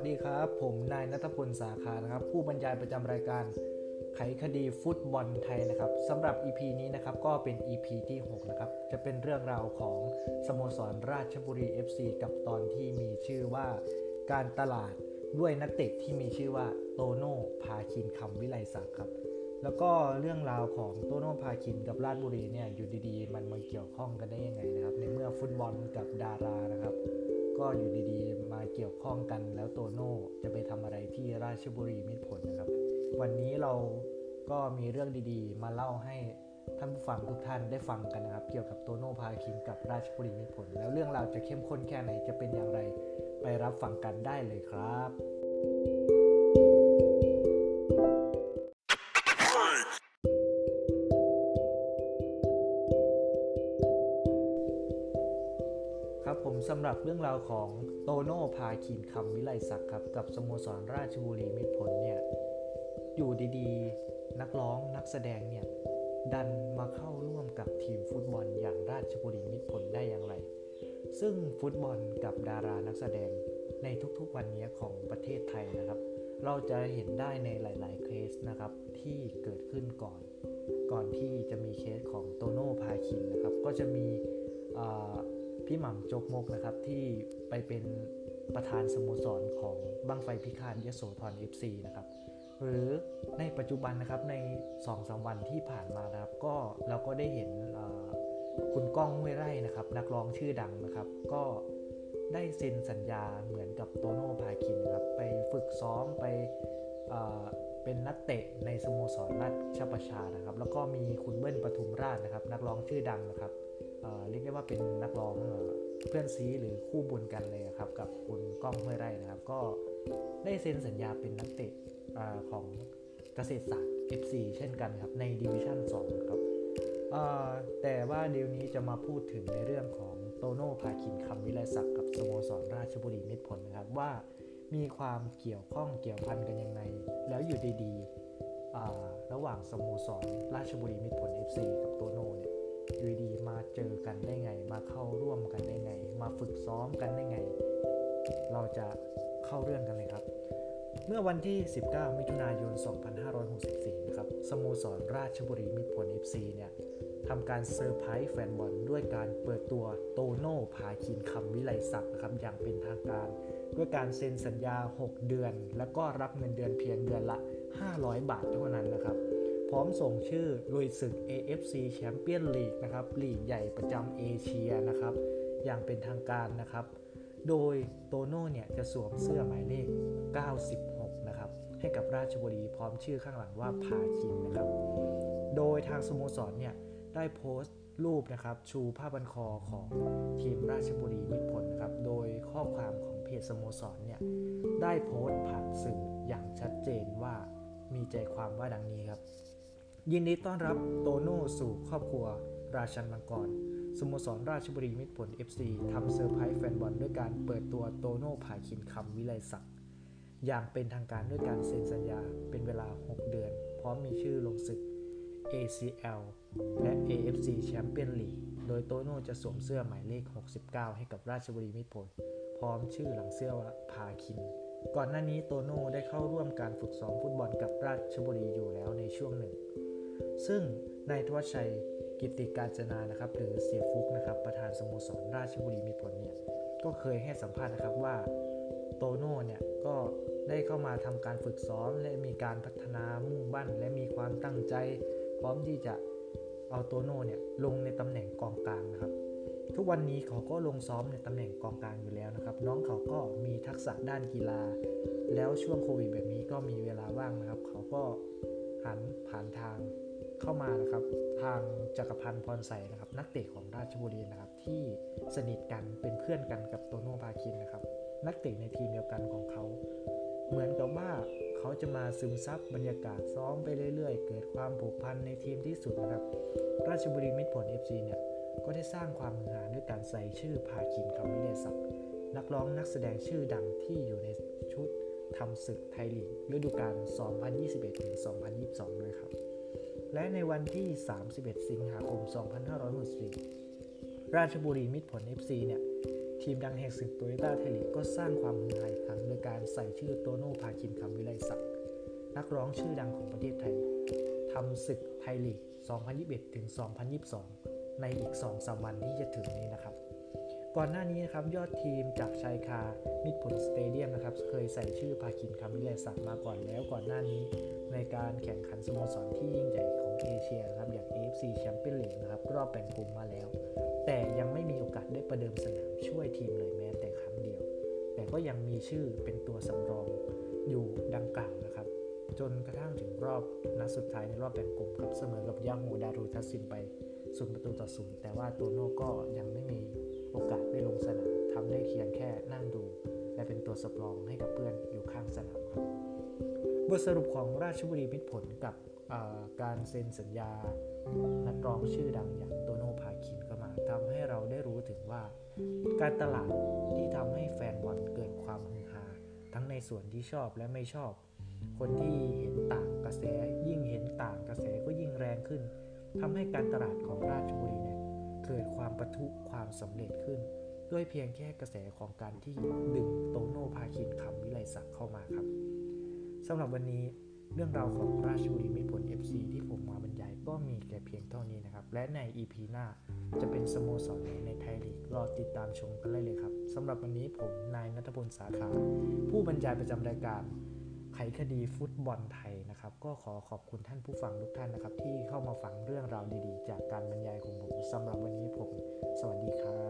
สดีครับ ผมนายนัทพลสาขานะครับ ผู้บรรยายประจำรายการไขคดีฟุตบอลไทยนะครับสำหรับ EP นี้นะครับก็เป็น EP ที่ 6 นะครับ จะเป็นเรื่องราวของสโมสรราชบุรี FC กับตอนที่มีชื่อว่าการตลาดด้วยนักเตะที่มีชื่อว่าโตโน่พาคินคำวิไลศักดิ์ครับแล้วก็เรื่องราวของโตโน่พาคินกับราชบุรีเนี่ยอยู่ดีๆ มันมาเกี่ยวข้องกันได้ยังไงนะครับ ในเมื่อฟุตบอลกับดารานะครับ ก็อยู่ดีๆ มาเกี่ยวข้องกันแล้วโตโน่จะไปทำอะไรที่ราชบุรีมิตรผลนะครับ วันนี้เราก็มีเรื่องดีๆ มาเล่าให้ท่านผู้ฟังทุกท่านได้ฟังกันนะครับ เกี่ยวกับโตโน่พาคินกับราชบุรีมิตรผล แล้วเรื่องราวจะเข้มข้นแค่ไหนจะเป็นอย่างไร ไปรับฟังกันได้เลยครับ ครับผมสำหรับเรื่องราวของโตโน่ภาคินคำวิลัยศักดิ์ครับกับสโมสรราชบุรีมิตรผลเนี่ยอยู่ดีๆ นักร้องนักแสดงเนี่ยดันมาเข้าร่วมกับทีมฟุตบอลอย่างราชบุรีมิตรผลได้อย่างไร ซึ่งฟุตบอลกับดารานักแสดงในทุกๆวันนี้ของประเทศไทยนะครับ เราจะเห็นได้ในหลาย ๆ เคสนะครับที่เกิดขึ้นก่อน ก่อนที่จะมีเคสของโตโน่ภาคินนะครับก็จะมีอ่า พี่หม่ำจกมกนะครับที่ไปเป็นประธานสโมสรของบังไฟพิฆาตยโสธร FC นะครับหรือในปัจจุบันนะครับใน2อสวันที่ผ่านมานะครับก็เราก็ได้เห็นคุณก้องห้วยไร่นะครับ นักร้องชื่อดังนะครับ ก็ได้เซ็นสัญญาเหมือนกับโตโน่พาคินครับไปฝึกซ้อมไปเป็นนักเตะในสโมสรราชประชานะครับ แล้วก็มีคุณเบิ้ลปทุมราชนะครับ นักร้องชื่อดังนะครับ เรียกได้ว่าเป็นนักร้องเพื่อนซีหรือคู่บุญกันเลยครับ กับคุณก้องห้วยไร่นะครับ ก็ได้เซ็นสัญญาเป็นนักเตะของเกษตรศาสตร์ FC เช่นกันครับในดิวิชั่น2ครับแต่ว่าเดี๋ยวนี้จะมาพูดถึงในเรื่องของโตโน่พาคินคำวิไลศักดิ์กับสโมสรราชบุรีมิตรผลนะครับว่ามีความเกี่ยวข้องเกี่ยวพันกันยังไง แล้วอยู่ดีๆระหว่างสโมสรราชบุรีมิตรผล FC กับโตโน่เนี่ย อยู่ดีๆมาเจอกันได้ไง มาเข้าร่วมกันได้ไง มาฝึกซ้อมกันได้ไง เราจะเข้าเรื่องกันเลยครับ เมื่อวันที่ 19 มิถุนายน 2564 นะครับสโมสรราชบุรีมิตรผล FC เนี่ยทำการเซอร์ไพรส์แฟนบอลด้วยการเปิดตัวโตโน่ภาคินคำวิลัยศักดิ์นะครับอย่างเป็นทางการ ด้วยการเซ็นสัญญา 6 เดือน แล้วก็รับเงินเดือนเพียงเดือนละ 500 บาทเท่านั้นนะครับ พร้อมส่งชื่อลุยศึก AFC Champion League นะครับลีกใหญ่ประจำเอเชียนะครับ อย่างเป็นทางการนะครับ โดยโตโน่เนี่ยจะสวมเสื้อหมายเลข 96 นะครับ ให้กับราชบุรีพร้อมชื่อข้างหลังว่าพาคินนะครับ โดยทางสโมสรเนี่ยได้โพสต์รูปนะครับ ชูผ้าบันคอของทีมราชบุรีมิตรผลนะครับ โดยข้อความของเพจสโมสรเนี่ยได้โพสต์ผ่านสื่ออย่างชัดเจนว่ามีใจความว่าดังนี้ครับ ยินดีต้อนรับโตโน่สู่ครอบครัว ราชันมังกรสโมสรราชบุรีมิตรผล FC ทำเซอร์ไพรส์แฟนบอลด้วยการเปิดตัวโตโน่ภาคินคำวิลัยศักดิ์อย่างเป็นทางการด้วยการเซ็นสัญญาเป็นเวลา 6 เดือน พร้อมมีชื่อลงศึก ACL และ AFC Champion League โดยโตโน่จะสวมเสื้อหมายเลข 69 ให้กับราชบุรีมิตรผล พร้อมชื่อหลังเสื้อว่าพาคิน ก่อนหน้านี้โตโน่ได้เข้าร่วมการฝึกซ้อมฟุตบอลกับราชบุรีอยู่แล้วในช่วงหนึ่ง ซึ่งนายทวชัยกิติการจนานะครับหรือเสียฟุกนะครับประธานสโมสรราชบุรีมีผลเนี่ยก็เคยให้สัมภาษณ์นะครับว่าโตโน่เนี่ยก็ได้เข้ามาทำการฝึกซ้อม และมีการพัฒนามุ่งมั่นและมีความตั้งใจ พร้อมที่จะเอาโตโน่เนี่ยลงในตำแหน่งกองกลางนะครับ ทุกวันนี้เขาก็ลงซ้อมในตำแหน่งกองกลางอยู่แล้วนะครับ น้องเขาก็มีทักษะด้านกีฬา แล้วช่วงโควิดแบบนี้ก็มีเวลาว่างนะครับ เขาก็หันผ่านทาง เข้ามานะครับ ทางจักรพันธ์พรใสนะครับ นักเตะของราชบุรีนะครับ ที่สนิทกันเป็นเพื่อนกันกับโตโน่พาคินนะครับ นักเตะในทีมเดียวกันของเขา เหมือนกับว่าเขาจะมาซึมซับบรรยากาศซ้อมไปเรื่อย ๆ เกิดความผูกพันในทีมที่สุดนะครับ ราชบุรีมิตรผล FC เนี่ยก็ได้สร้างความฮือฮาด้วยการใส่ชื่อภาคินคำวิลัยศักดิ์นักร้องนักแสดงชื่อดังที่อยู่ในชุดทำศึกไทยลีกฤดูกาล 2021-2022 ด้วยครับ และในวันที่ 31 สิงหาคม 2564 ราชบุรีมิตรผล FC เนี่ย ทีมดังแห่งศึกโตโยต้าไทยลีกก็สร้างความฮือฮาอีกครั้งโดยการใส่ชื่อโตโน่ภาคินคำวิลัยศักดิ์นักร้องชื่อดังของประเทศไทยทำศึกไทยลีก 2021 ถึง 2022 ในอีก 2-3 วันที่จะถึงนี้นะครับ ก่อนหน้านี้นะครับยอดทีมจากชายคา มิดผลสเตเดียมนะครับเคยใส่ชื่อพาคินคำวิไลศักดิ์มาก่อนแล้วก่อนหน้านี้ ในการแข่งขันสโมสรที่ยิ่งใหญ่ เอเชียครับอย่าง AFC Champions League นะครับรอบแบ่งกลุ่มมาแล้ว แต่ยังไม่มีโอกาสได้ประเดิมสนามช่วยทีมเลยแม้แต่ครั้งเดียว แต่ก็ยังมีชื่อเป็นตัวสำรองอยู่ดังกล่าวนะครับ จนกระทั่งถึงรอบนัดสุดท้ายในรอบแบ่งกลุ่มครับเสมอกับย่าโฮดารูทัสซินไปศูนย์ประตูต่อศูนย์แต่ว่าโตโน่ก็ยังไม่มีโอกาสได้ลงสนามทำได้เพียงแค่นั่งดู และเป็นตัวสำรองให้กับเพื่อนอยู่ข้างสนามครับบทสรุปของราชบุรีมิตรผลกับ การเซ็นสัญญา นักร้องชื่อดังอย่างโตโน่พาคินเข้ามาทำให้เราได้รู้ถึงว่า การตลาดที่ทำให้แฟนบอลเกิดความฮือฮาทั้งในส่วนที่ชอบและไม่ชอบ คนที่เห็นต่างกระแสยิ่งเห็นต่างกระแสก็ยิ่งแรงขึ้นทำให้การตลาดของราชบุรีเนี่ยเกิดความประทุความสำเร็จขึ้น ด้วยเพียงแค่กระแสของการที่ดึงโตโน่พาคินคำวิไลศักดิ์เข้ามาครับสำหรับวันนี้ เรื่องราวของราชบุรีมิตรผล FC ที่ผมมาบรรยายก็มีแค่เพียงเท่านี้นะครับ และใน EP หน้าจะเป็นสโมสรไหนในไทยลีกรอติดตามชมกันได้เลยครับสำหรับวันนี้ผมนายนัทพลสาขา ผู้บรรยายประจำรายการไขคดีฟุตบอลไทยนะครับ ก็ขอขอบคุณท่านผู้ฟังทุกท่านนะครับ ที่เข้ามาฟังเรื่องราวดีๆ จากการบรรยายของผมสำหรับวันนี้ผม สวัสดีครับ